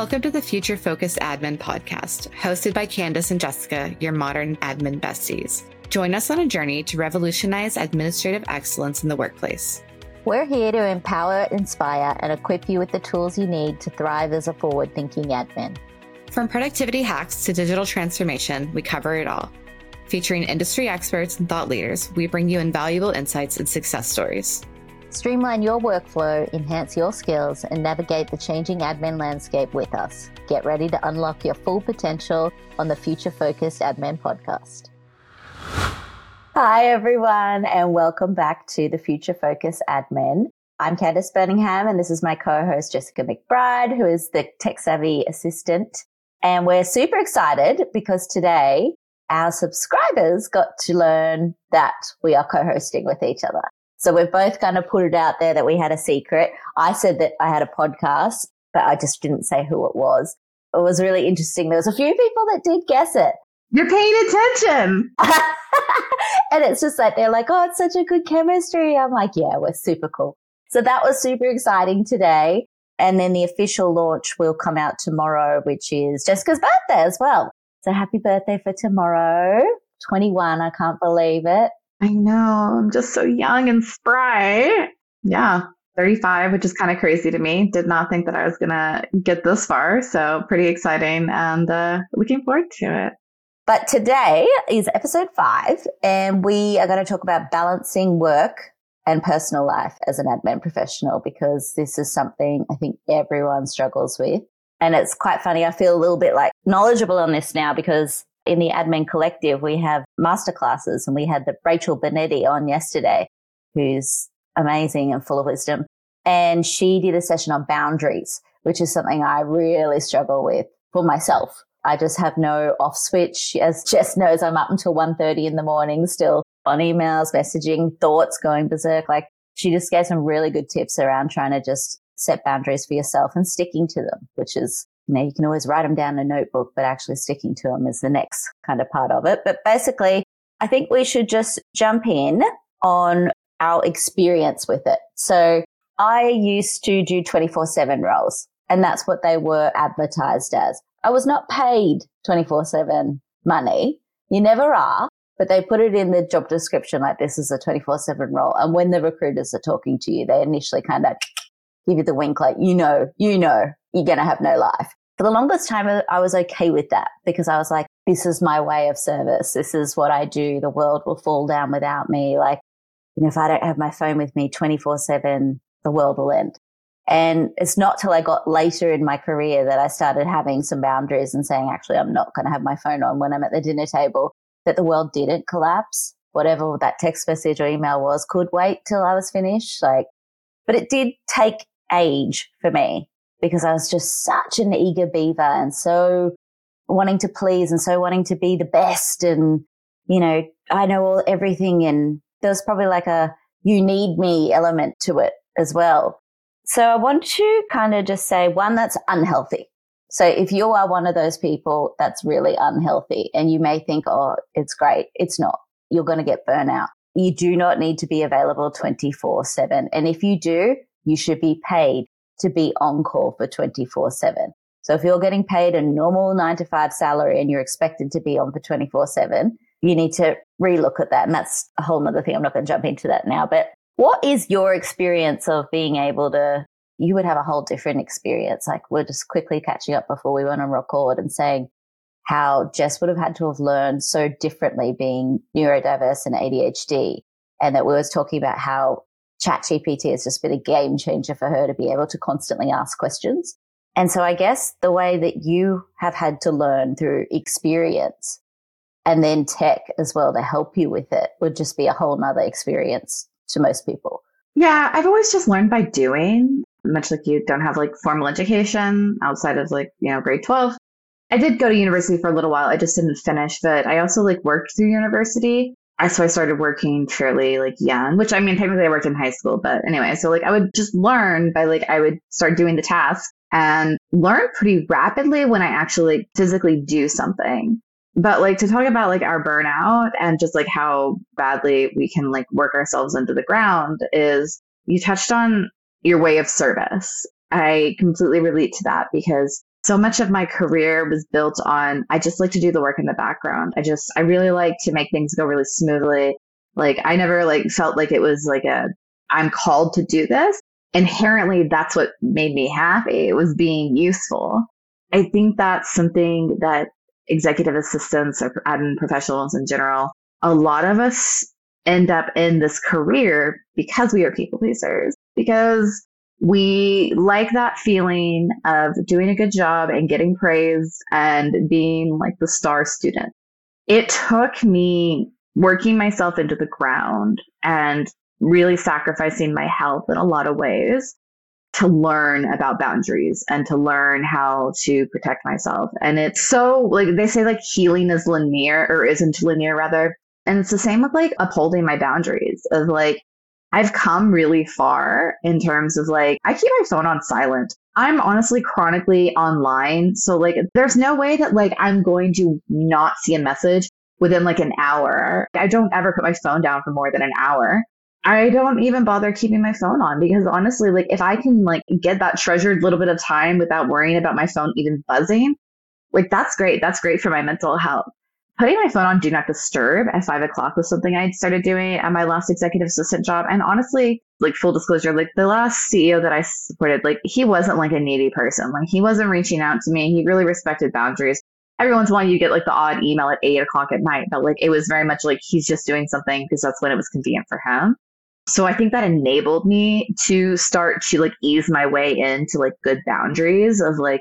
Welcome to the Future Focused Admin podcast, hosted by Candace and Jessica, your modern admin besties. Join us on a journey to revolutionize administrative excellence in the workplace. We're here to empower, inspire, and equip you with the tools you need to thrive as a forward thinking admin. From productivity hacks to digital transformation, we cover it all. Featuring industry experts and thought leaders, we bring you invaluable insights and success stories. Streamline your workflow, enhance your skills, and navigate the changing admin landscape with us. Get ready to unlock your full potential on the Future Focused Admin Podcast. Hi, everyone, and welcome back to the Future Focus Admin. I'm Candace Birmingham, and this is my co host, Jessica McBride, who is the tech savvy assistant. And we're super excited because today our subscribers got to learn that we are co hosting with each other. So we've both kind of put it out there that we had a secret. I said that I had a podcast, but I just didn't say who it was. It was really interesting. There was a few people that did guess it. You're paying attention. and it's just like, they're like, oh, it's such a good chemistry. I'm like, yeah, we're super cool. So that was super exciting today. And then the official launch will come out tomorrow, which is Jessica's birthday as well. So happy birthday for tomorrow. 21. I can't believe it. I know. I'm just so young and spry. Yeah. 35, which is kind of crazy to me. Did not think that I was going to get this far. So pretty exciting and uh, looking forward to it. But today is episode five, and we are going to talk about balancing work and personal life as an admin professional because this is something I think everyone struggles with. And it's quite funny. I feel a little bit like knowledgeable on this now because in the admin collective, we have masterclasses and we had the Rachel Benetti on yesterday, who's amazing and full of wisdom. And she did a session on boundaries, which is something I really struggle with for myself. I just have no off switch. As Jess knows, I'm up until 1.30 in the morning, still on emails, messaging, thoughts going berserk. Like she just gave some really good tips around trying to just set boundaries for yourself and sticking to them, which is you know, you can always write them down in a notebook, but actually sticking to them is the next kind of part of it. But basically, I think we should just jump in on our experience with it. So I used to do 24 7 roles, and that's what they were advertised as. I was not paid 24 7 money. You never are, but they put it in the job description like this is a 24 7 role. And when the recruiters are talking to you, they initially kind of give you the wink, like, you know, you know, you're going to have no life for the longest time, I was okay with that because I was like, this is my way of service. This is what I do. The world will fall down without me. Like, you know, if I don't have my phone with me 24 seven, the world will end. And it's not till I got later in my career that I started having some boundaries and saying, actually, I'm not going to have my phone on when I'm at the dinner table, that the world didn't collapse. Whatever that text message or email was could wait till I was finished. Like, but it did take age for me because I was just such an eager beaver and so wanting to please and so wanting to be the best. And, you know, I know all everything. And there was probably like a you need me element to it as well. So I want to kind of just say one that's unhealthy. So if you are one of those people that's really unhealthy and you may think, oh, it's great, it's not. You're going to get burnout. You do not need to be available 24 7. And if you do, you should be paid to be on call for 24 7. So if you're getting paid a normal nine to five salary and you're expected to be on for 24 7, you need to relook at that. And that's a whole other thing. I'm not going to jump into that now. But what is your experience of being able to? You would have a whole different experience. Like we're just quickly catching up before we went on record and saying how Jess would have had to have learned so differently being neurodiverse and ADHD. And that we was talking about how ChatGPT has just been a game changer for her to be able to constantly ask questions. And so I guess the way that you have had to learn through experience and then tech as well to help you with it would just be a whole nother experience to most people. Yeah, I've always just learned by doing, much like you don't have like formal education outside of like, you know, grade 12. I did go to university for a little while. I just didn't finish, but I also like worked through university. I, so I started working fairly like young, which I mean, technically I worked in high school, but anyway, so like I would just learn by like, I would start doing the task and learn pretty rapidly when I actually like, physically do something. But like to talk about like our burnout and just like how badly we can like work ourselves into the ground is you touched on your way of service. I completely relate to that because so much of my career was built on I just like to do the work in the background. I just I really like to make things go really smoothly. Like I never like felt like it was like a I'm called to do this. Inherently that's what made me happy. It was being useful. I think that's something that executive assistants or admin professionals in general, a lot of us end up in this career because we are people pleasers, because we like that feeling of doing a good job and getting praise and being like the star student. It took me working myself into the ground and really sacrificing my health in a lot of ways to learn about boundaries and to learn how to protect myself. And it's so like they say like healing is linear or isn't linear rather. And it's the same with like upholding my boundaries of like I've come really far in terms of like I keep my phone on silent. I'm honestly chronically online, so like there's no way that like I'm going to not see a message within like an hour. I don't ever put my phone down for more than an hour. I don't even bother keeping my phone on because honestly, like if I can like get that treasured little bit of time without worrying about my phone even buzzing, like that's great. That's great for my mental health. Putting my phone on do not disturb at five o'clock was something I'd started doing at my last executive assistant job. And honestly, like full disclosure, like the last CEO that I supported, like he wasn't like a needy person. Like he wasn't reaching out to me. He really respected boundaries. Every once in a while you get like the odd email at eight o'clock at night, but like it was very much like he's just doing something because that's when it was convenient for him. So I think that enabled me to start to like ease my way into like good boundaries of like,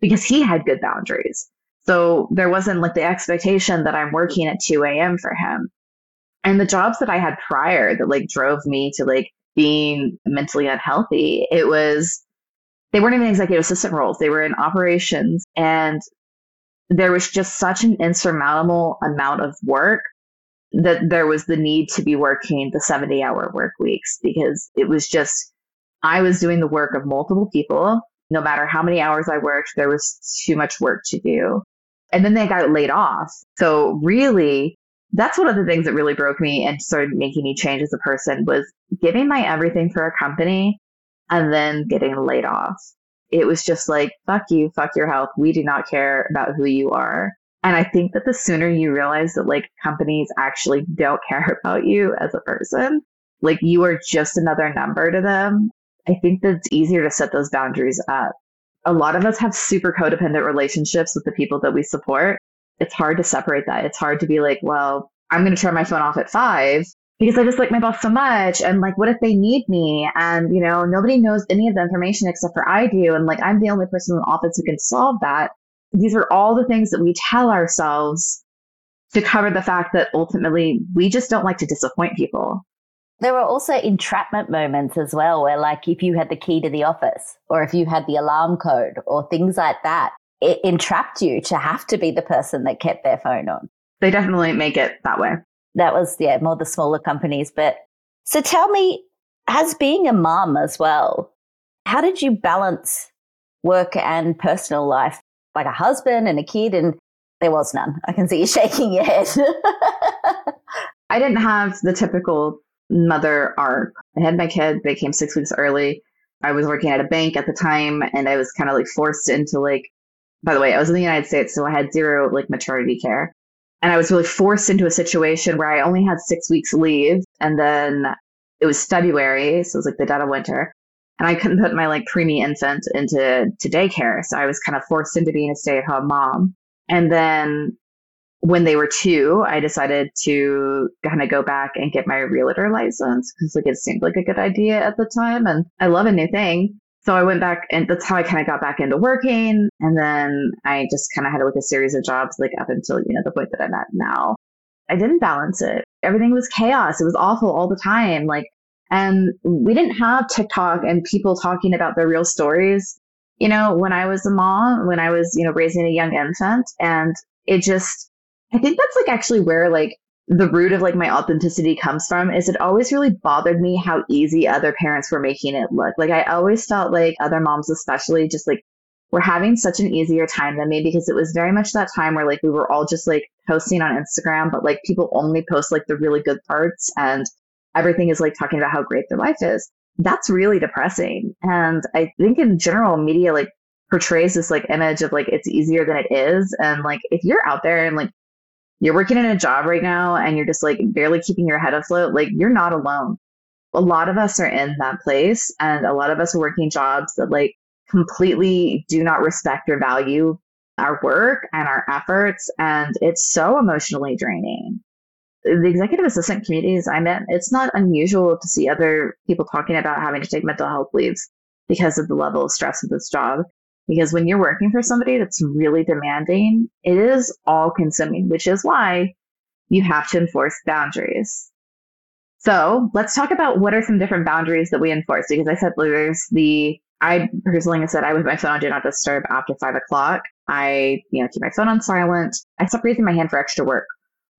because he had good boundaries. So there wasn't like the expectation that I'm working at 2 a.m. for him. And the jobs that I had prior that like drove me to like being mentally unhealthy, it was, they weren't even executive assistant roles. They were in operations and there was just such an insurmountable amount of work that there was the need to be working the 70 hour work weeks because it was just, I was doing the work of multiple people. No matter how many hours I worked, there was too much work to do. And then they got laid off. So really, that's one of the things that really broke me and started making me change as a person was giving my everything for a company and then getting laid off. It was just like, fuck you, fuck your health. We do not care about who you are. And I think that the sooner you realize that like companies actually don't care about you as a person, like you are just another number to them, I think that it's easier to set those boundaries up. A lot of us have super codependent relationships with the people that we support. It's hard to separate that. It's hard to be like, well, I'm going to turn my phone off at five because I just like my boss so much. And like, what if they need me? And, you know, nobody knows any of the information except for I do. And like, I'm the only person in the office who can solve that these are all the things that we tell ourselves to cover the fact that ultimately we just don't like to disappoint people. There were also entrapment moments as well, where, like, if you had the key to the office or if you had the alarm code or things like that, it entrapped you to have to be the person that kept their phone on. They definitely make it that way. That was, yeah, more the smaller companies. But so tell me, as being a mom as well, how did you balance work and personal life? like a husband and a kid, and there was none. I can see you shaking your head. I didn't have the typical mother arc. I had my kid, they came six weeks early. I was working at a bank at the time, and I was kind of like forced into like, by the way, I was in the United States, so I had zero like maternity care. And I was really forced into a situation where I only had six weeks leave. And then it was February, so it was like the dead of winter and I couldn't put my like preemie infant into to daycare. So I was kind of forced into being a stay at home mom. And then when they were two, I decided to kind of go back and get my realtor license because like it seemed like a good idea at the time. And I love a new thing. So I went back and that's how I kind of got back into working. And then I just kind of had like a series of jobs like up until, you know, the point that I'm at now. I didn't balance it. Everything was chaos. It was awful all the time. Like and we didn't have TikTok and people talking about their real stories. You know, when I was a mom, when I was, you know, raising a young infant and it just, I think that's like actually where like the root of like my authenticity comes from is it always really bothered me how easy other parents were making it look. Like I always felt like other moms, especially just like were having such an easier time than me because it was very much that time where like we were all just like posting on Instagram, but like people only post like the really good parts and everything is like talking about how great their life is. That's really depressing. And I think in general, media like portrays this like image of like it's easier than it is. And like if you're out there and like you're working in a job right now and you're just like barely keeping your head afloat, like you're not alone. A lot of us are in that place and a lot of us are working jobs that like completely do not respect or value our work and our efforts. And it's so emotionally draining. The executive assistant communities I'm in, it's not unusual to see other people talking about having to take mental health leaves because of the level of stress of this job. Because when you're working for somebody that's really demanding, it is all consuming, which is why you have to enforce boundaries. So let's talk about what are some different boundaries that we enforce. Because I said there's the I personally said I would my phone on do not disturb after five o'clock. I, you know, keep my phone on silent. I stop raising my hand for extra work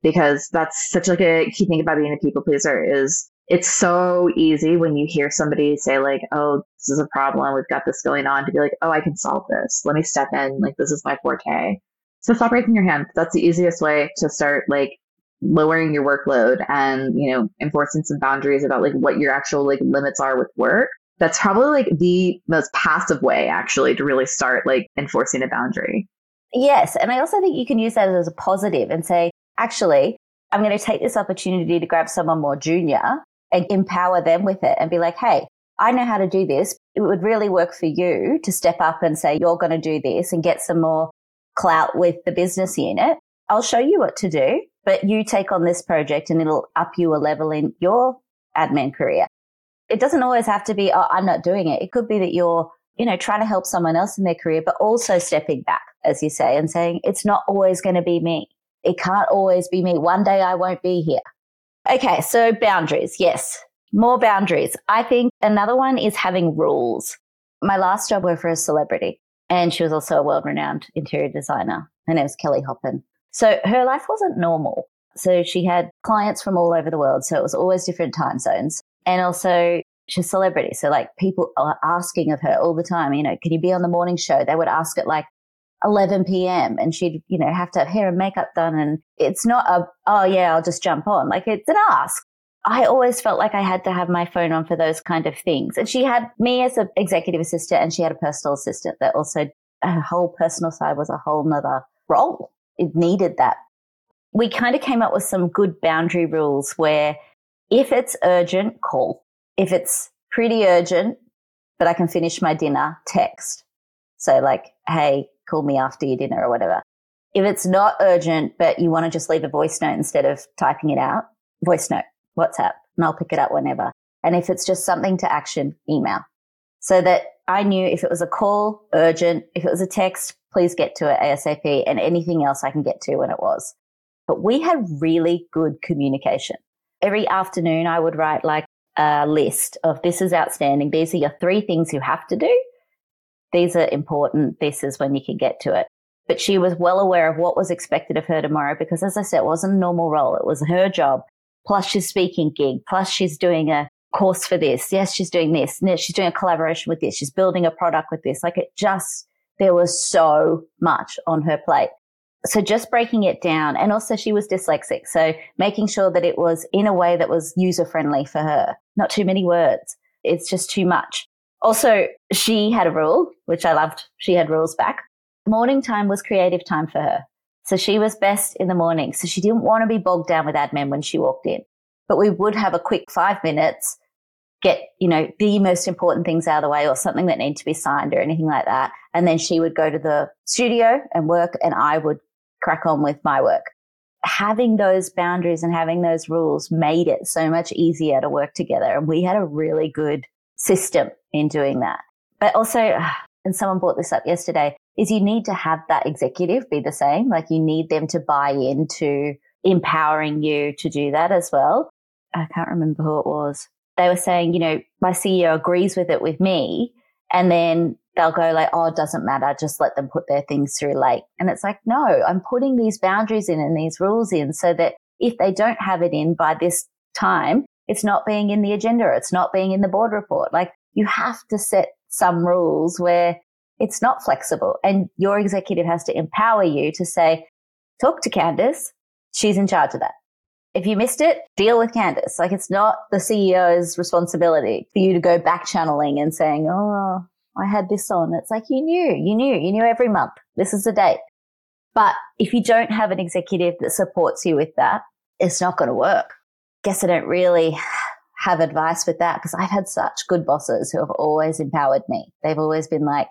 because that's such like a key thing about being a people pleaser is it's so easy when you hear somebody say like, "Oh, this is a problem. We've got this going on," to be like, "Oh, I can solve this. Let me step in. Like this is my forte." So stop raising your hand. That's the easiest way to start like lowering your workload and you know enforcing some boundaries about like what your actual like limits are with work that's probably like the most passive way actually to really start like enforcing a boundary. Yes. And I also think you can use that as a positive and say, actually, I'm going to take this opportunity to grab someone more junior and empower them with it and be like, hey, I know how to do this. It would really work for you to step up and say, you're going to do this and get some more clout with the business unit. I'll show you what to do, but you take on this project and it'll up you a level in your admin career it doesn't always have to be, oh, I'm not doing it. It could be that you're, you know, trying to help someone else in their career, but also stepping back, as you say, and saying, it's not always going to be me. It can't always be me. One day I won't be here. Okay, so boundaries. Yes, more boundaries. I think another one is having rules. My last job was for a celebrity, and she was also a world renowned interior designer. Her name was Kelly Hoppen. So her life wasn't normal. So she had clients from all over the world. So it was always different time zones. And also, she's a celebrity. So, like, people are asking of her all the time, you know, can you be on the morning show? They would ask it like 11 p.m. and she'd, you know, have to have hair and makeup done. And it's not a, oh, yeah, I'll just jump on. Like, it's an ask. I always felt like I had to have my phone on for those kind of things. And she had me as an executive assistant and she had a personal assistant that also, her whole personal side was a whole nother role. It needed that. We kind of came up with some good boundary rules where if it's urgent, call. If it's pretty urgent, but I can finish my dinner, text. So like, hey, call me after your dinner or whatever. If it's not urgent, but you want to just leave a voice note instead of typing it out, voice note, WhatsApp, and I'll pick it up whenever. And if it's just something to action, email. So that I knew if it was a call, urgent, if it was a text, please get to it ASAP, and anything else I can get to when it was. But we had really good communication every afternoon I would write like a list of this is outstanding. These are your three things you have to do. These are important. This is when you can get to it. But she was well aware of what was expected of her tomorrow because, as I said, it wasn't a normal role. It was her job. Plus, she's speaking gig. Plus, she's doing a course for this. Yes, she's doing this. She's doing a collaboration with this. She's building a product with this. Like it just, there was so much on her plate so just breaking it down and also she was dyslexic so making sure that it was in a way that was user friendly for her not too many words it's just too much also she had a rule which i loved. She had rules back. Morning time was creative time for her. So she was best in the morning. So she didn't want to be bogged down with admin when she walked in. But we would have a quick five minutes get you know the most important things out of the way or something that needed to be signed or anything like that. And then she would go to the studio and work and i would crack on with my work. Having those boundaries and having those rules made it so much easier to work together. And we had a really good system in doing that. But also, ah, and someone brought this up yesterday, is you need to have that executive be the same. Like you need them to buy into empowering you to do that as well. I can't remember who it was. They were saying, you know, my CEO agrees with it with me. And then they'll go like, oh, it doesn't matter. Just let them put their things through late. And it's like, no, I'm putting these boundaries in and these rules in so that if they don't have it in by this time, it's not being in the agenda. It's not being in the board report. Like you have to set some rules where it's not flexible and your executive has to empower you to say, talk to Candace. She's in charge of that. If you missed it, deal with Candace. Like it's not the CEO's responsibility for you to go back channeling and saying, oh, I had this on. It's like, you knew, you knew, you knew every month. This is the date. But if you don't have an executive that supports you with that, it's not going to work. Guess I don't really have advice with that because I've had such good bosses who have always empowered me. They've always been like,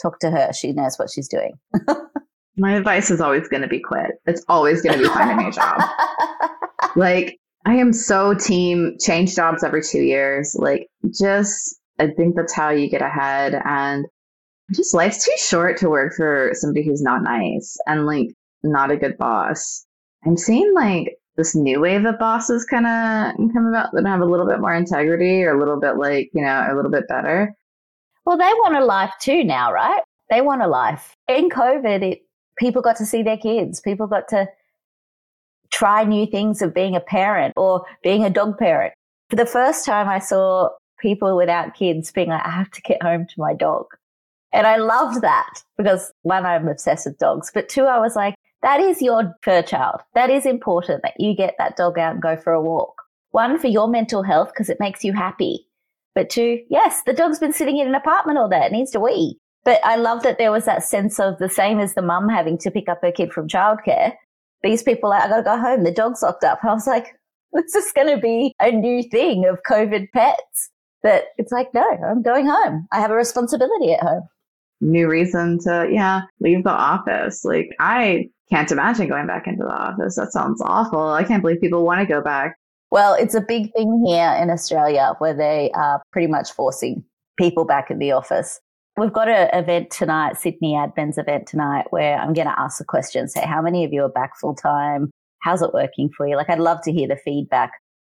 talk to her. She knows what she's doing. My advice is always going to be quit. It's always going to be finding a new job. Like, I am so team change jobs every two years. Like, just, I think that's how you get ahead. And just life's too short to work for somebody who's not nice and like not a good boss. I'm seeing like this new wave of bosses kind of come about that have a little bit more integrity or a little bit like, you know, a little bit better. Well, they want a life too now, right? They want a life. In COVID, it, people got to see their kids. People got to try new things of being a parent or being a dog parent. For the first time, I saw people without kids being like, I have to get home to my dog. And I loved that because one, I'm obsessed with dogs, but two, I was like, that is your fur child. That is important that you get that dog out and go for a walk. One, for your mental health, because it makes you happy. But two, yes, the dog's been sitting in an apartment all day. It needs to wee. But I love that there was that sense of the same as the mum having to pick up her kid from childcare. These people, are, I got to go home. The dog's locked up. I was like, this is going to be a new thing of COVID pets. But it's like, no, I'm going home. I have a responsibility at home. New reason to, yeah, leave the office. Like, I can't imagine going back into the office. That sounds awful. I can't believe people want to go back. Well, it's a big thing here in Australia where they are pretty much forcing people back in the office. We've got an event tonight, Sydney Admin's event tonight, where I'm going to ask the question, say, how many of you are back full time? How's it working for you? Like, I'd love to hear the feedback.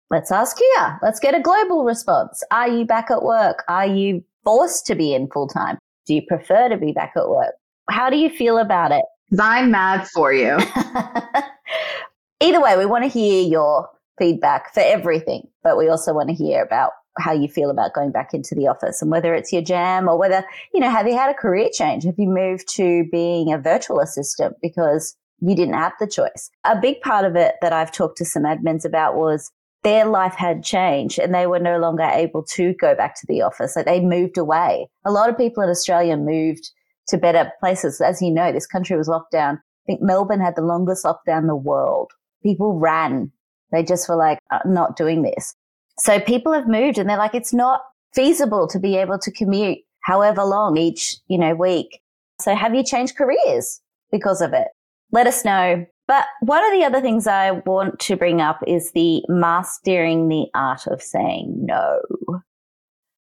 Let's ask here. Let's get a global response. Are you back at work? Are you forced to be in full time? Do you prefer to be back at work? How do you feel about it? I'm mad for you. Either way, we want to hear your feedback for everything, but we also want to hear about how you feel about going back into the office and whether it's your jam or whether, you know, have you had a career change? Have you moved to being a virtual assistant because you didn't have the choice? A big part of it that I've talked to some admins about was their life had changed and they were no longer able to go back to the office. Like they moved away. A lot of people in Australia moved to better places. As you know, this country was locked down. I think Melbourne had the longest lockdown in the world. People ran. They just were like, uh, not doing this. So people have moved and they're like, it's not feasible to be able to commute however long each, you know, week. So have you changed careers because of it? Let us know. But one of the other things I want to bring up is the mastering the art of saying no.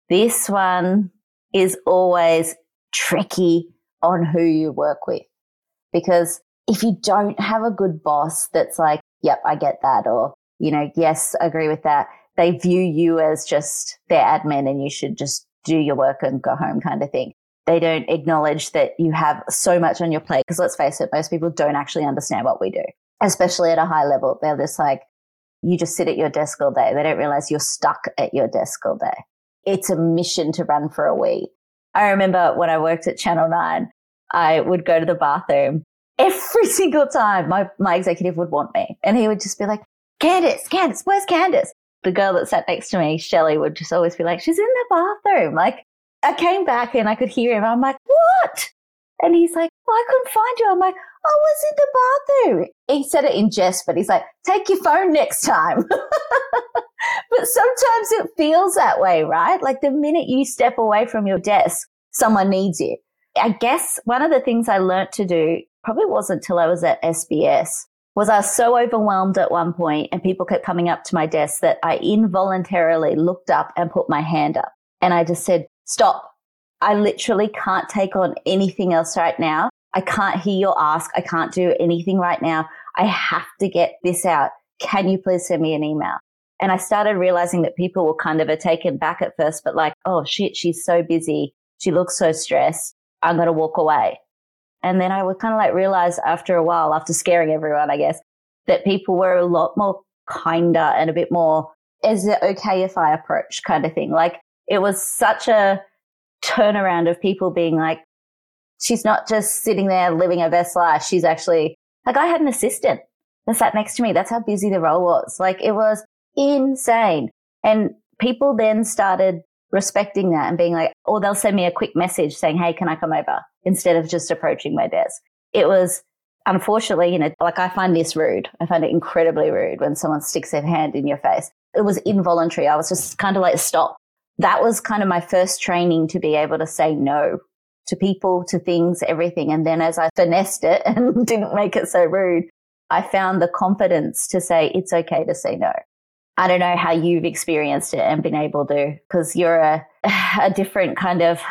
This one is always tricky on who you work with because if you don't have a good boss that's like, yep, I get that, or, you know, yes, I agree with that, they view you as just their admin and you should just do your work and go home kind of thing. They don't acknowledge that you have so much on your plate. Because let's face it, most people don't actually understand what we do, especially at a high level. They're just like, you just sit at your desk all day. They don't realize you're stuck at your desk all day. It's a mission to run for a wee. I remember when I worked at Channel 9, I would go to the bathroom every single time my, my executive would want me. And he would just be like, Candace, Candace, where's Candace? The girl that sat next to me, Shelley, would just always be like, she's in the bathroom. Like, I came back and I could hear him. I'm like, what? And he's like, well, I couldn't find you. I'm like, I was in the bathroom. He said it in jest, but he's like, take your phone next time. but sometimes it feels that way, right? Like the minute you step away from your desk, someone needs you. I guess one of the things I learned to do probably wasn't until I was at SBS was I was so overwhelmed at one point and people kept coming up to my desk that I involuntarily looked up and put my hand up and I just said, stop. I literally can't take on anything else right now. I can't hear your ask. I can't do anything right now. I have to get this out. Can you please send me an email? And I started realizing that people were kind of taken back at first, but like, oh shit, she's so busy. She looks so stressed. I'm going to walk away. And then I would kind of like realize after a while, after scaring everyone, I guess, that people were a lot more kinder and a bit more, is it okay if I approach kind of thing? Like it was such a turnaround of people being like, she's not just sitting there living her best life. She's actually like, I had an assistant that sat next to me. That's how busy the role was. Like it was insane. And people then started respecting that and being like, or they'll send me a quick message saying, Hey, can I come over? Instead of just approaching my desk. It was unfortunately, you know, like I find this rude. I find it incredibly rude when someone sticks their hand in your face. It was involuntary. I was just kind of like, stop. That was kind of my first training to be able to say no to people, to things, everything. And then as I finessed it and didn't make it so rude, I found the confidence to say it's okay to say no. I don't know how you've experienced it and been able to, because you're a, a different kind of.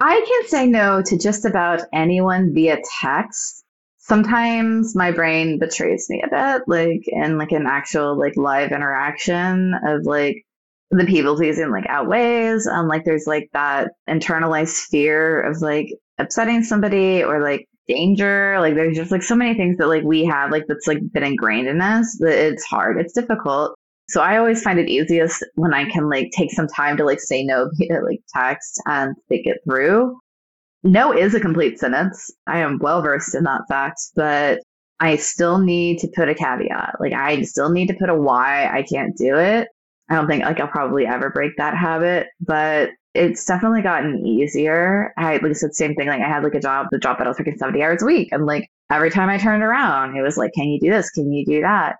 I can say no to just about anyone via text. Sometimes my brain betrays me a bit, like in like an actual like live interaction of like the people pleasing like outweighs. Um, like there's like that internalized fear of like upsetting somebody or like danger. Like there's just like so many things that like we have like that's like been ingrained in us that it's hard. It's difficult. So I always find it easiest when I can like take some time to like say no via like text and think it through. No is a complete sentence. I am well versed in that fact, but I still need to put a caveat. Like I still need to put a why I can't do it. I don't think like I'll probably ever break that habit, but it's definitely gotten easier. I like I the same thing. Like I had like a job, the job that I was working 70 hours a week. And like every time I turned around, it was like, can you do this? Can you do that?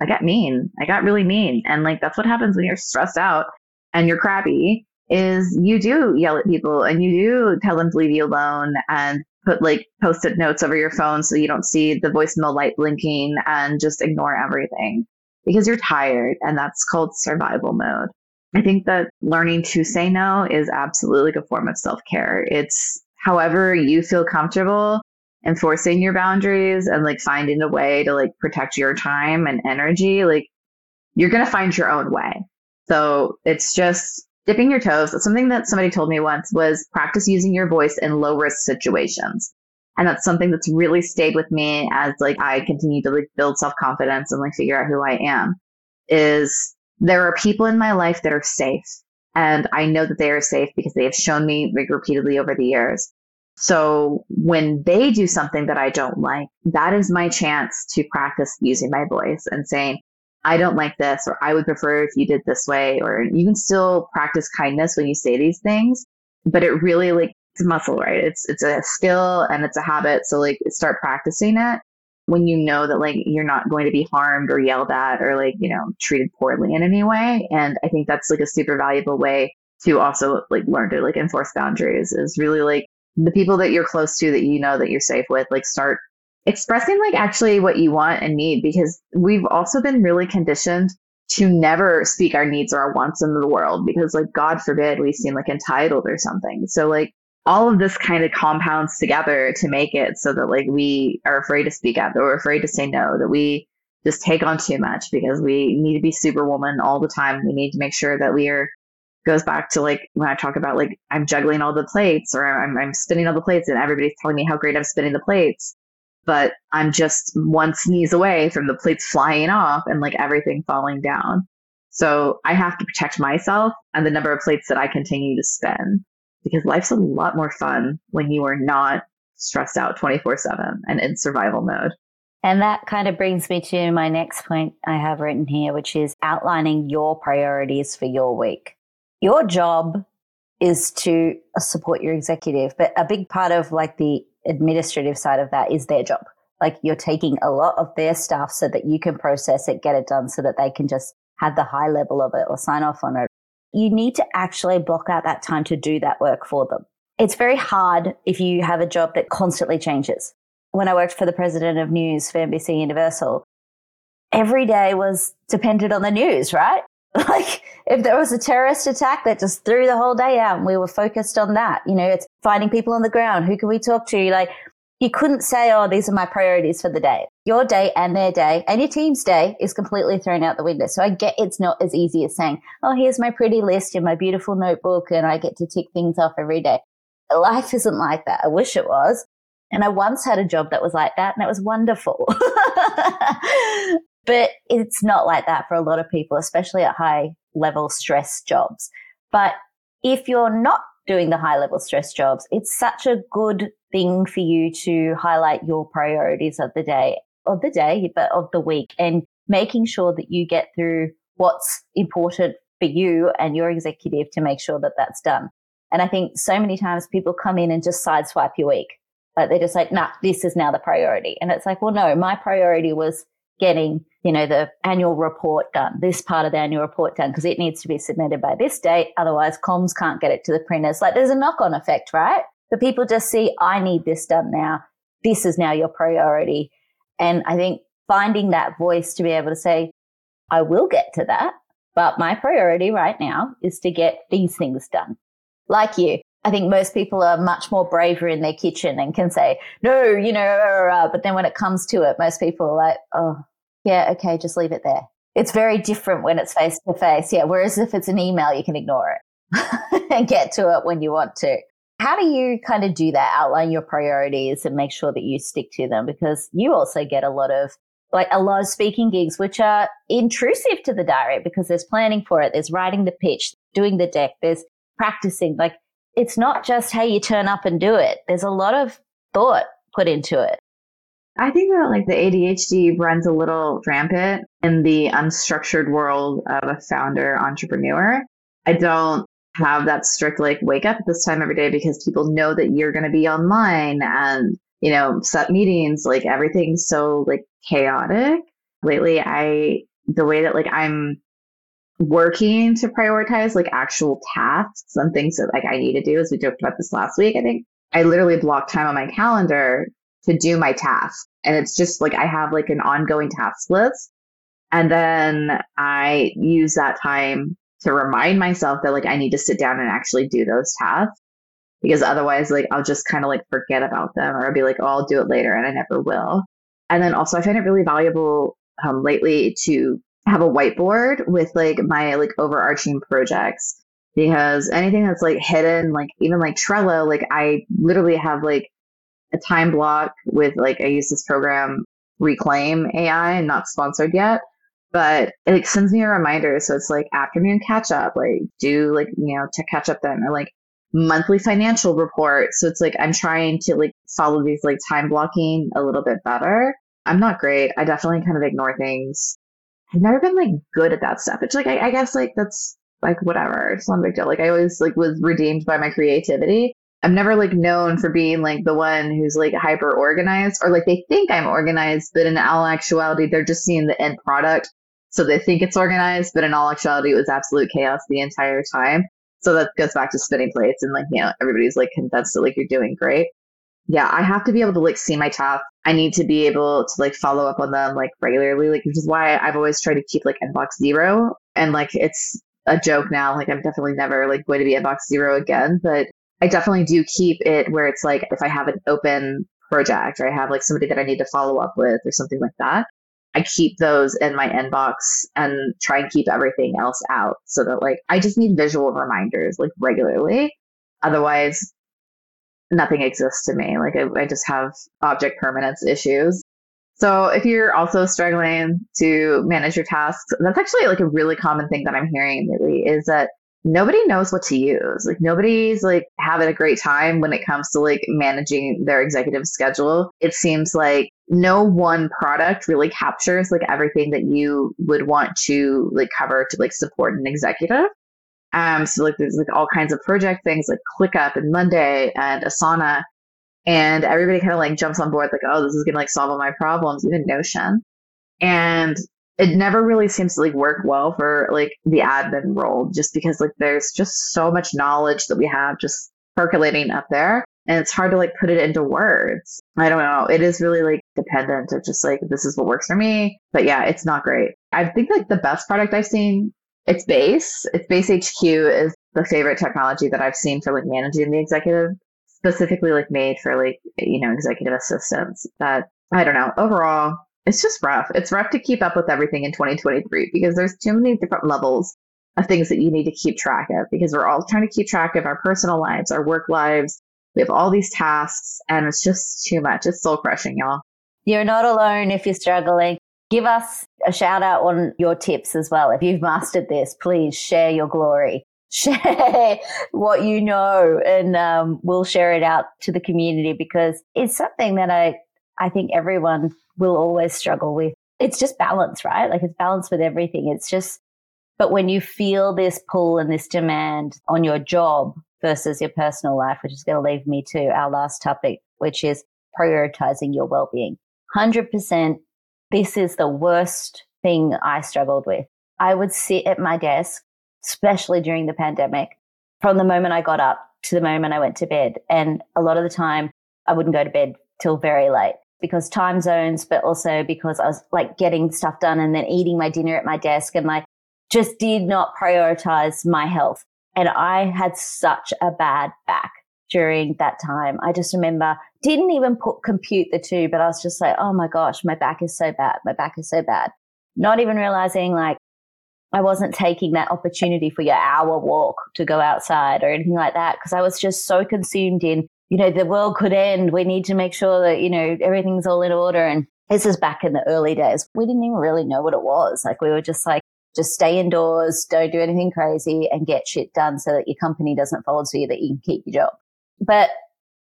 I got mean. I got really mean. And like that's what happens when you're stressed out and you're crappy is you do yell at people and you do tell them to leave you alone and put like post-it notes over your phone so you don't see the voicemail light blinking and just ignore everything because you're tired and that's called survival mode. I think that learning to say no is absolutely like a form of self-care. It's however you feel comfortable enforcing your boundaries and like finding a way to like protect your time and energy. Like you're going to find your own way. So it's just dipping your toes. Something that somebody told me once was practice using your voice in low risk situations. And that's something that's really stayed with me as like I continue to like build self confidence and like figure out who I am is there are people in my life that are safe. And I know that they are safe because they have shown me like, repeatedly over the years. So when they do something that I don't like, that is my chance to practice using my voice and saying, I don't like this, or I would prefer if you did this way, or you can still practice kindness when you say these things, but it really like muscle, right? It's it's a skill and it's a habit. So like start practicing it when you know that like you're not going to be harmed or yelled at or like, you know, treated poorly in any way. And I think that's like a super valuable way to also like learn to like enforce boundaries is really like the people that you're close to that you know that you're safe with, like start expressing like actually what you want and need because we've also been really conditioned to never speak our needs or our wants into the world because like god forbid we seem like entitled or something so like all of this kind of compounds together to make it so that like we are afraid to speak up, that we're afraid to say no, that we just take on too much because we need to be superwoman all the time. We need to make sure that we are goes back to like when I talk about like I'm juggling all the plates or I'm, I'm spinning all the plates and everybody's telling me how great I'm spinning the plates, but I'm just one sneeze away from the plates flying off and like everything falling down. So I have to protect myself and the number of plates that I continue to spin because life's a lot more fun when you are not stressed out 24 7 and in survival mode. And that kind of brings me to my next point I have written here, which is outlining your priorities for your week. Your job is to support your executive, but a big part of like the administrative side of that is their job. Like you're taking a lot of their stuff so that you can process it, get it done so that they can just have the high level of it or sign off on it you need to actually block out that time to do that work for them. It's very hard if you have a job that constantly changes. When I worked for the president of news for NBC Universal, every day was dependent on the news, right? Like if there was a terrorist attack that just threw the whole day out and we were focused on that, you know, it's finding people on the ground. Who can we talk to? Like you couldn't say, oh, these are my priorities for the day. Your day and their day and your team's day is completely thrown out the window. So I get it's not as easy as saying, oh, here's my pretty list in my beautiful notebook and I get to tick things off every day. Life isn't like that. I wish it was. And I once had a job that was like that and it was wonderful. but it's not like that for a lot of people, especially at high level stress jobs. But if you're not doing the high level stress jobs, it's such a good thing for you to highlight your priorities of the day, of the day, but of the week and making sure that you get through what's important for you and your executive to make sure that that's done. And I think so many times people come in and just sideswipe your week. Like they're just like, nah, this is now the priority. And it's like, well, no, my priority was getting, you know, the annual report done, this part of the annual report done, because it needs to be submitted by this date. Otherwise, comms can't get it to the printers. Like there's a knock on effect, right? But people just see, I need this done now. This is now your priority. And I think finding that voice to be able to say, I will get to that, but my priority right now is to get these things done. Like you, I think most people are much more braver in their kitchen and can say, no, you know, but then when it comes to it, most people are like, oh, yeah, okay, just leave it there. It's very different when it's face to face. Yeah. Whereas if it's an email, you can ignore it and get to it when you want to. How do you kind of do that? Outline your priorities and make sure that you stick to them because you also get a lot of like a lot of speaking gigs, which are intrusive to the diary because there's planning for it. There's writing the pitch, doing the deck, there's practicing. Like it's not just, hey, you turn up and do it. There's a lot of thought put into it. I think that like the ADHD runs a little rampant in the unstructured world of a founder entrepreneur. I don't have that strict like wake up at this time every day because people know that you're going to be online and you know set meetings like everything's so like chaotic lately i the way that like i'm working to prioritize like actual tasks and things that like I need to do, as we joked about this last week, I think I literally block time on my calendar to do my task. And it's just like I have like an ongoing task list. And then I use that time to remind myself that like I need to sit down and actually do those tasks. Because otherwise, like I'll just kind of like forget about them or I'll be like, oh, I'll do it later and I never will. And then also I find it really valuable um, lately to have a whiteboard with like my like overarching projects because anything that's like hidden, like even like Trello, like I literally have like a time block with like I use this program Reclaim AI, not sponsored yet, but it sends me a reminder. So it's like afternoon catch up, like do like you know to catch up then, or like monthly financial report. So it's like I'm trying to like follow these like time blocking a little bit better. I'm not great. I definitely kind of ignore things I've never been like good at that stuff. It's like I, I guess like that's like whatever. It's not a big deal. Like I always like was redeemed by my creativity. I'm never like known for being like the one who's like hyper organized or like they think I'm organized, but in all actuality they're just seeing the end product. So they think it's organized, but in all actuality it was absolute chaos the entire time. So that goes back to spinning plates and like, you know, everybody's like convinced that like you're doing great yeah, I have to be able to like see my tasks. I need to be able to like follow up on them like regularly, like which is why I've always tried to keep like inbox zero. And like it's a joke now. Like I'm definitely never like going to be inbox zero again, but I definitely do keep it where it's like if I have an open project or I have like somebody that I need to follow up with or something like that, I keep those in my inbox and try and keep everything else out so that like I just need visual reminders like regularly. Otherwise, nothing exists to me. Like I, I just have object permanence issues. So if you're also struggling to manage your tasks, that's actually like a really common thing that I'm hearing lately is that nobody knows what to use. Like nobody's like having a great time when it comes to like managing their executive schedule. It seems like no one product really captures like everything that you would want to like cover to like support an executive. Um, so like there's like all kinds of project things like ClickUp and Monday and Asana, and everybody kind of like jumps on board like, oh, this is gonna like solve all my problems, even Notion, and it never really seems to like work well for like the admin role, just because like there's just so much knowledge that we have just percolating up there, and it's hard to like put it into words. I don't know. It is really like dependent of just like this is what works for me, but yeah, it's not great. I think like the best product I've seen it's Base. It's Base HQ is the favorite technology that I've seen for like managing the executive, specifically like made for like, you know, executive assistants. That I don't know. Overall, it's just rough. It's rough to keep up with everything in 2023 because there's too many different levels of things that you need to keep track of because we're all trying to keep track of our personal lives, our work lives. We have all these tasks and it's just too much. It's soul crushing, y'all. You're not alone if you're struggling. Give us a shout out on your tips as well. If you've mastered this, please share your glory. Share what you know, and um, we'll share it out to the community because it's something that I I think everyone will always struggle with. It's just balance, right? Like it's balance with everything. It's just But when you feel this pull and this demand on your job versus your personal life, which is going to lead me to our last topic, which is prioritizing your well being. 100%. This is the worst thing I struggled with. I would sit at my desk, especially during the pandemic, from the moment I got up to the moment I went to bed. And a lot of the time, I wouldn't go to bed till very late because time zones, but also because I was like getting stuff done and then eating my dinner at my desk and like just did not prioritize my health. And I had such a bad back during that time. I just remember didn't even put compute the two, but I was just like, oh my gosh, my back is so bad. My back is so bad. Not even realizing like I wasn't taking that opportunity for your hour walk to go outside or anything like that because I was just so consumed in, you know, the world could end. We need to make sure that, you know, everything's all in order. And this is back in the early days. We didn't even really know what it was. Like we were just like, just stay indoors, don't do anything crazy and get shit done so that your company doesn't fold so that you can keep your job. But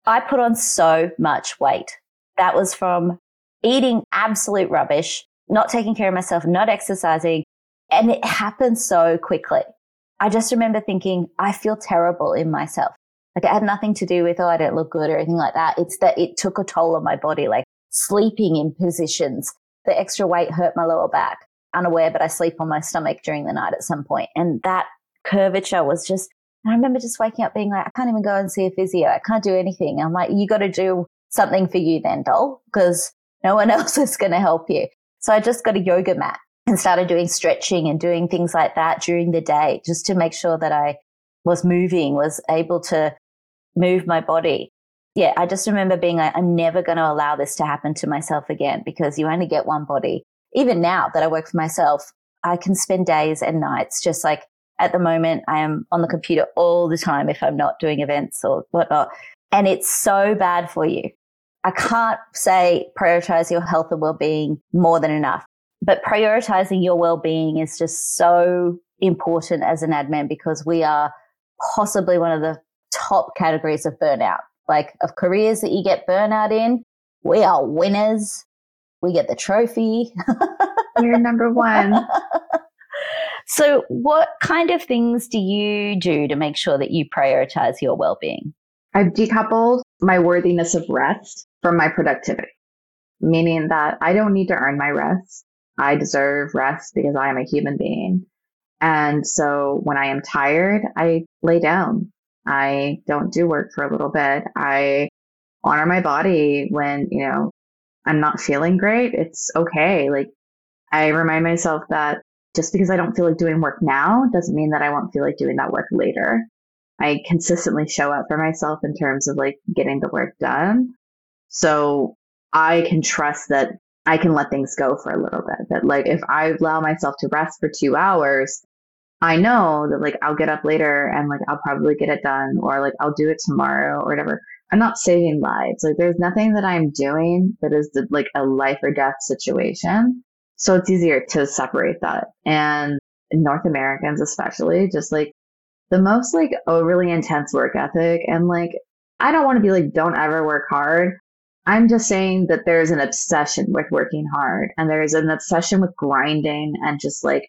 I put on so much weight. That was from eating absolute rubbish, not taking care of myself, not exercising, and it happened so quickly. I just remember thinking, I feel terrible in myself. Like it had nothing to do with, oh, I don't look good or anything like that. It's that it took a toll on my body, like sleeping in positions. The extra weight hurt my lower back, unaware, but I sleep on my stomach during the night at some point. And that curvature was just, I remember just waking up being like, I can't even go and see a physio. I can't do anything. I'm like, you got to do something for you then, doll, because no one else is going to help you. So I just got a yoga mat and started doing stretching and doing things like that during the day just to make sure that I was moving, was able to move my body. Yeah, I just remember being like, I'm never going to allow this to happen to myself again because you only get one body. Even now that I work for myself, I can spend days and nights just like at the moment, I am on the computer all the time if I'm not doing events or whatnot. And it's so bad for you. I can't say prioritize your health and well being more than enough. But prioritizing your well being is just so important as an admin because we are possibly one of the top categories of burnout. Like of careers that you get burnout in, we are winners. We get the trophy. You're number one. so, what kind of things do you do to make sure that you prioritize your well being? I've decoupled my worthiness of rest from my productivity, meaning that I don't need to earn my rest. I deserve rest because I am a human being. And so when I am tired, I lay down. I don't do work for a little bit. I honor my body when, you know, I'm not feeling great. It's okay. Like I remind myself that just because I don't feel like doing work now doesn't mean that I won't feel like doing that work later. I consistently show up for myself in terms of like getting the work done. So I can trust that I can let things go for a little bit. That like if I allow myself to rest for two hours, I know that like I'll get up later and like I'll probably get it done or like I'll do it tomorrow or whatever. I'm not saving lives. Like there's nothing that I'm doing that is the, like a life or death situation. So it's easier to separate that. And North Americans, especially, just like the most like overly intense work ethic. And like, I don't want to be like, don't ever work hard. I'm just saying that there's an obsession with working hard and there's an obsession with grinding and just like,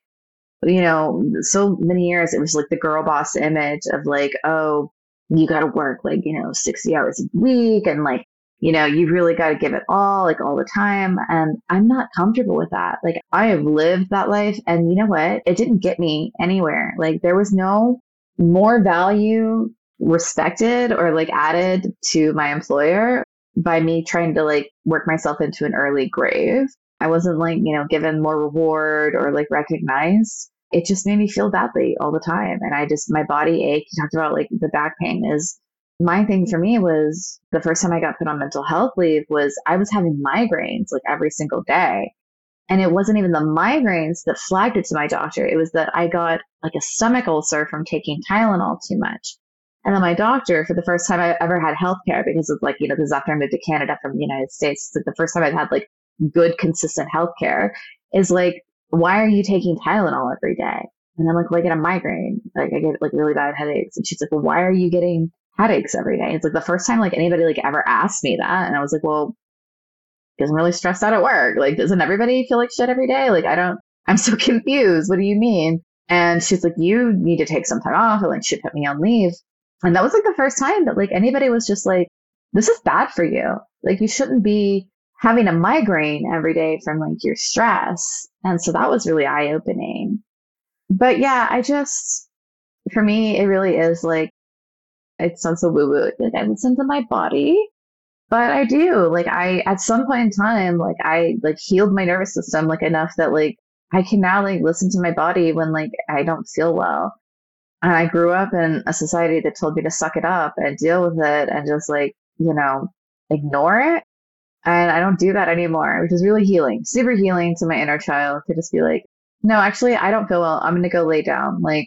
you know, so many years it was like the girl boss image of like, oh, you got to work like, you know, 60 hours a week and like, you know, you really got to give it all, like all the time. And I'm not comfortable with that. Like, I have lived that life. And you know what? It didn't get me anywhere. Like, there was no more value respected or like added to my employer by me trying to like work myself into an early grave. I wasn't like, you know, given more reward or like recognized. It just made me feel badly all the time. And I just, my body ached. You talked about like the back pain is my thing for me was the first time I got put on mental health leave was I was having migraines like every single day. And it wasn't even the migraines that flagged it to my doctor. It was that I got like a stomach ulcer from taking Tylenol too much. And then my doctor, for the first time I ever had healthcare, because of like, you know, this is after I moved to Canada from the United States, like the first time I'd had like good, consistent healthcare, is like, why are you taking Tylenol every day? And I'm like, well, I get a migraine. Like I get like really bad headaches. And she's like, well, why are you getting headaches every day? It's like the first time like anybody like ever asked me that. And I was like, well, because I'm really stressed out at work. Like, doesn't everybody feel like shit every day? Like, I don't, I'm so confused. What do you mean? And she's like, you need to take some time off. And like, she put me on leave. And that was like the first time that like anybody was just like, this is bad for you. Like, you shouldn't be having a migraine every day from like your stress. And so that was really eye opening. But yeah, I just, for me, it really is like, it sounds so woo woo. Like, I listen to my body but I do like I at some point in time like I like healed my nervous system like enough that like I can now like listen to my body when like I don't feel well. And I grew up in a society that told me to suck it up and deal with it and just like, you know, ignore it. And I don't do that anymore, which is really healing, super healing to my inner child to just be like, no, actually, I don't feel well. I'm going to go lay down. Like,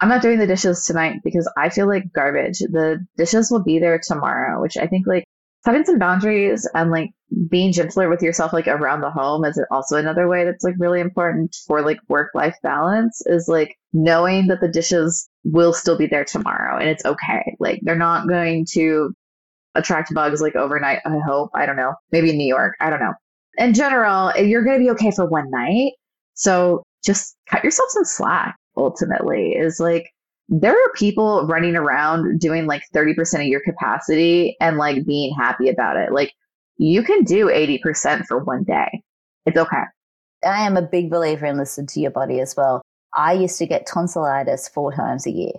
I'm not doing the dishes tonight because I feel like garbage. The dishes will be there tomorrow, which I think like having some boundaries and like being gentler with yourself like around the home is also another way that's like really important for like work life balance is like knowing that the dishes will still be there tomorrow and it's okay like they're not going to attract bugs like overnight i hope i don't know maybe in new york i don't know in general you're going to be okay for one night so just cut yourself some slack ultimately is like there are people running around doing like 30% of your capacity and like being happy about it. Like you can do 80% for one day. It's okay. I am a big believer in listen to your body as well. I used to get tonsillitis four times a year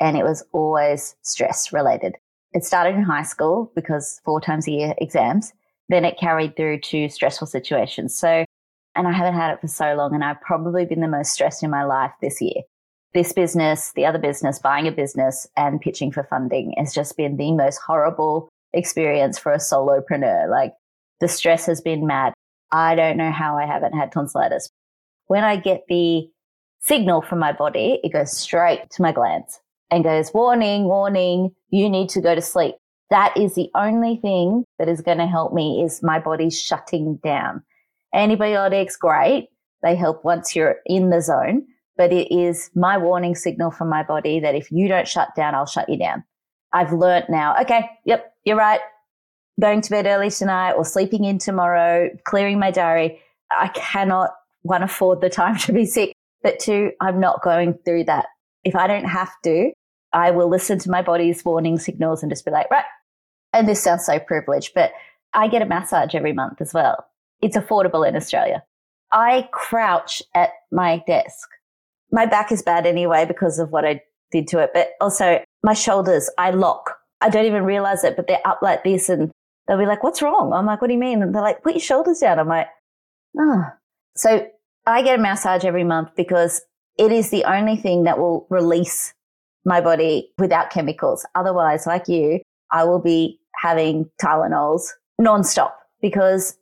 and it was always stress related. It started in high school because four times a year exams. Then it carried through to stressful situations. So, and I haven't had it for so long and I've probably been the most stressed in my life this year this business, the other business, buying a business and pitching for funding has just been the most horrible experience for a solopreneur. Like the stress has been mad. I don't know how I haven't had tonsillitis. When I get the signal from my body, it goes straight to my glands and goes, warning, warning, you need to go to sleep. That is the only thing that is going to help me is my body shutting down. Antibiotics, great. They help once you're in the zone but it is my warning signal from my body that if you don't shut down, I'll shut you down. I've learnt now, okay, yep, you're right. Going to bed early tonight or sleeping in tomorrow, clearing my diary. I cannot, one, afford the time to be sick, but two, I'm not going through that. If I don't have to, I will listen to my body's warning signals and just be like, right. And this sounds so privileged, but I get a massage every month as well. It's affordable in Australia. I crouch at my desk my back is bad anyway because of what I did to it, but also my shoulders, I lock. I don't even realize it, but they're up like this and they'll be like, what's wrong? I'm like, what do you mean? And they're like, put your shoulders down. I'm like, oh. So I get a massage every month because it is the only thing that will release my body without chemicals. Otherwise, like you, I will be having Tylenols nonstop because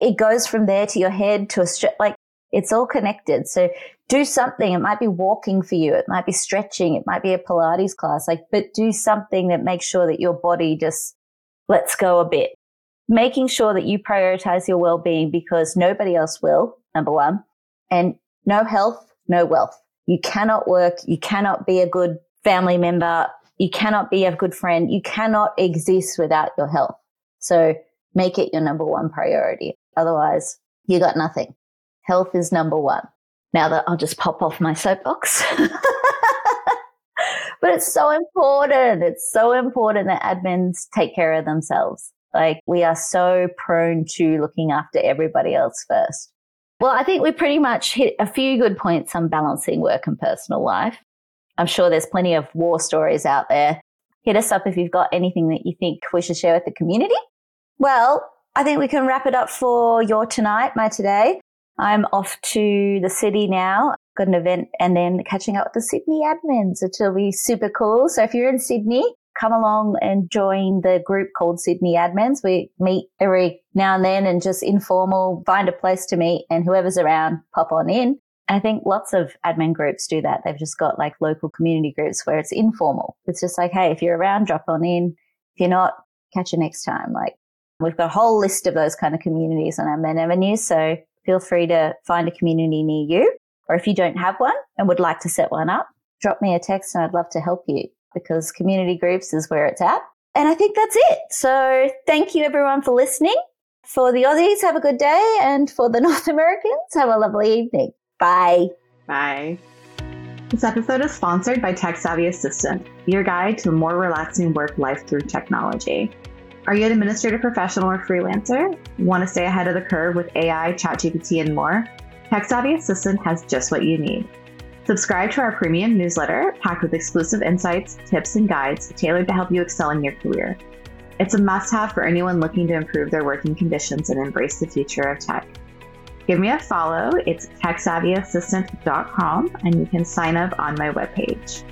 it goes from there to your head to a straight, like it's all connected. So do something. It might be walking for you. It might be stretching. It might be a Pilates class. Like, but do something that makes sure that your body just lets go a bit. Making sure that you prioritize your well-being because nobody else will, number one. And no health, no wealth. You cannot work. You cannot be a good family member. You cannot be a good friend. You cannot exist without your health. So make it your number one priority. Otherwise, you got nothing. Health is number one. Now that I'll just pop off my soapbox. but it's so important. It's so important that admins take care of themselves. Like we are so prone to looking after everybody else first. Well, I think we pretty much hit a few good points on balancing work and personal life. I'm sure there's plenty of war stories out there. Hit us up if you've got anything that you think we should share with the community. Well, I think we can wrap it up for your tonight, my today. I'm off to the city now. Got an event and then catching up with the Sydney admins, which will be super cool. So if you're in Sydney, come along and join the group called Sydney Admins. We meet every now and then and just informal, find a place to meet and whoever's around, pop on in. I think lots of admin groups do that. They've just got like local community groups where it's informal. It's just like, hey, if you're around, drop on in. If you're not, catch you next time. Like we've got a whole list of those kind of communities on Admin Avenue. So feel free to find a community near you. Or if you don't have one and would like to set one up, drop me a text and I'd love to help you because community groups is where it's at. And I think that's it. So thank you everyone for listening. For the Aussies, have a good day. And for the North Americans, have a lovely evening. Bye. Bye. This episode is sponsored by Tech Savvy Assistant, your guide to a more relaxing work life through technology. Are you an administrative professional or freelancer? Want to stay ahead of the curve with AI, ChatGPT, and more? Tech Savvy Assistant has just what you need. Subscribe to our premium newsletter packed with exclusive insights, tips, and guides tailored to help you excel in your career. It's a must have for anyone looking to improve their working conditions and embrace the future of tech. Give me a follow. It's techsavvyassistant.com and you can sign up on my webpage.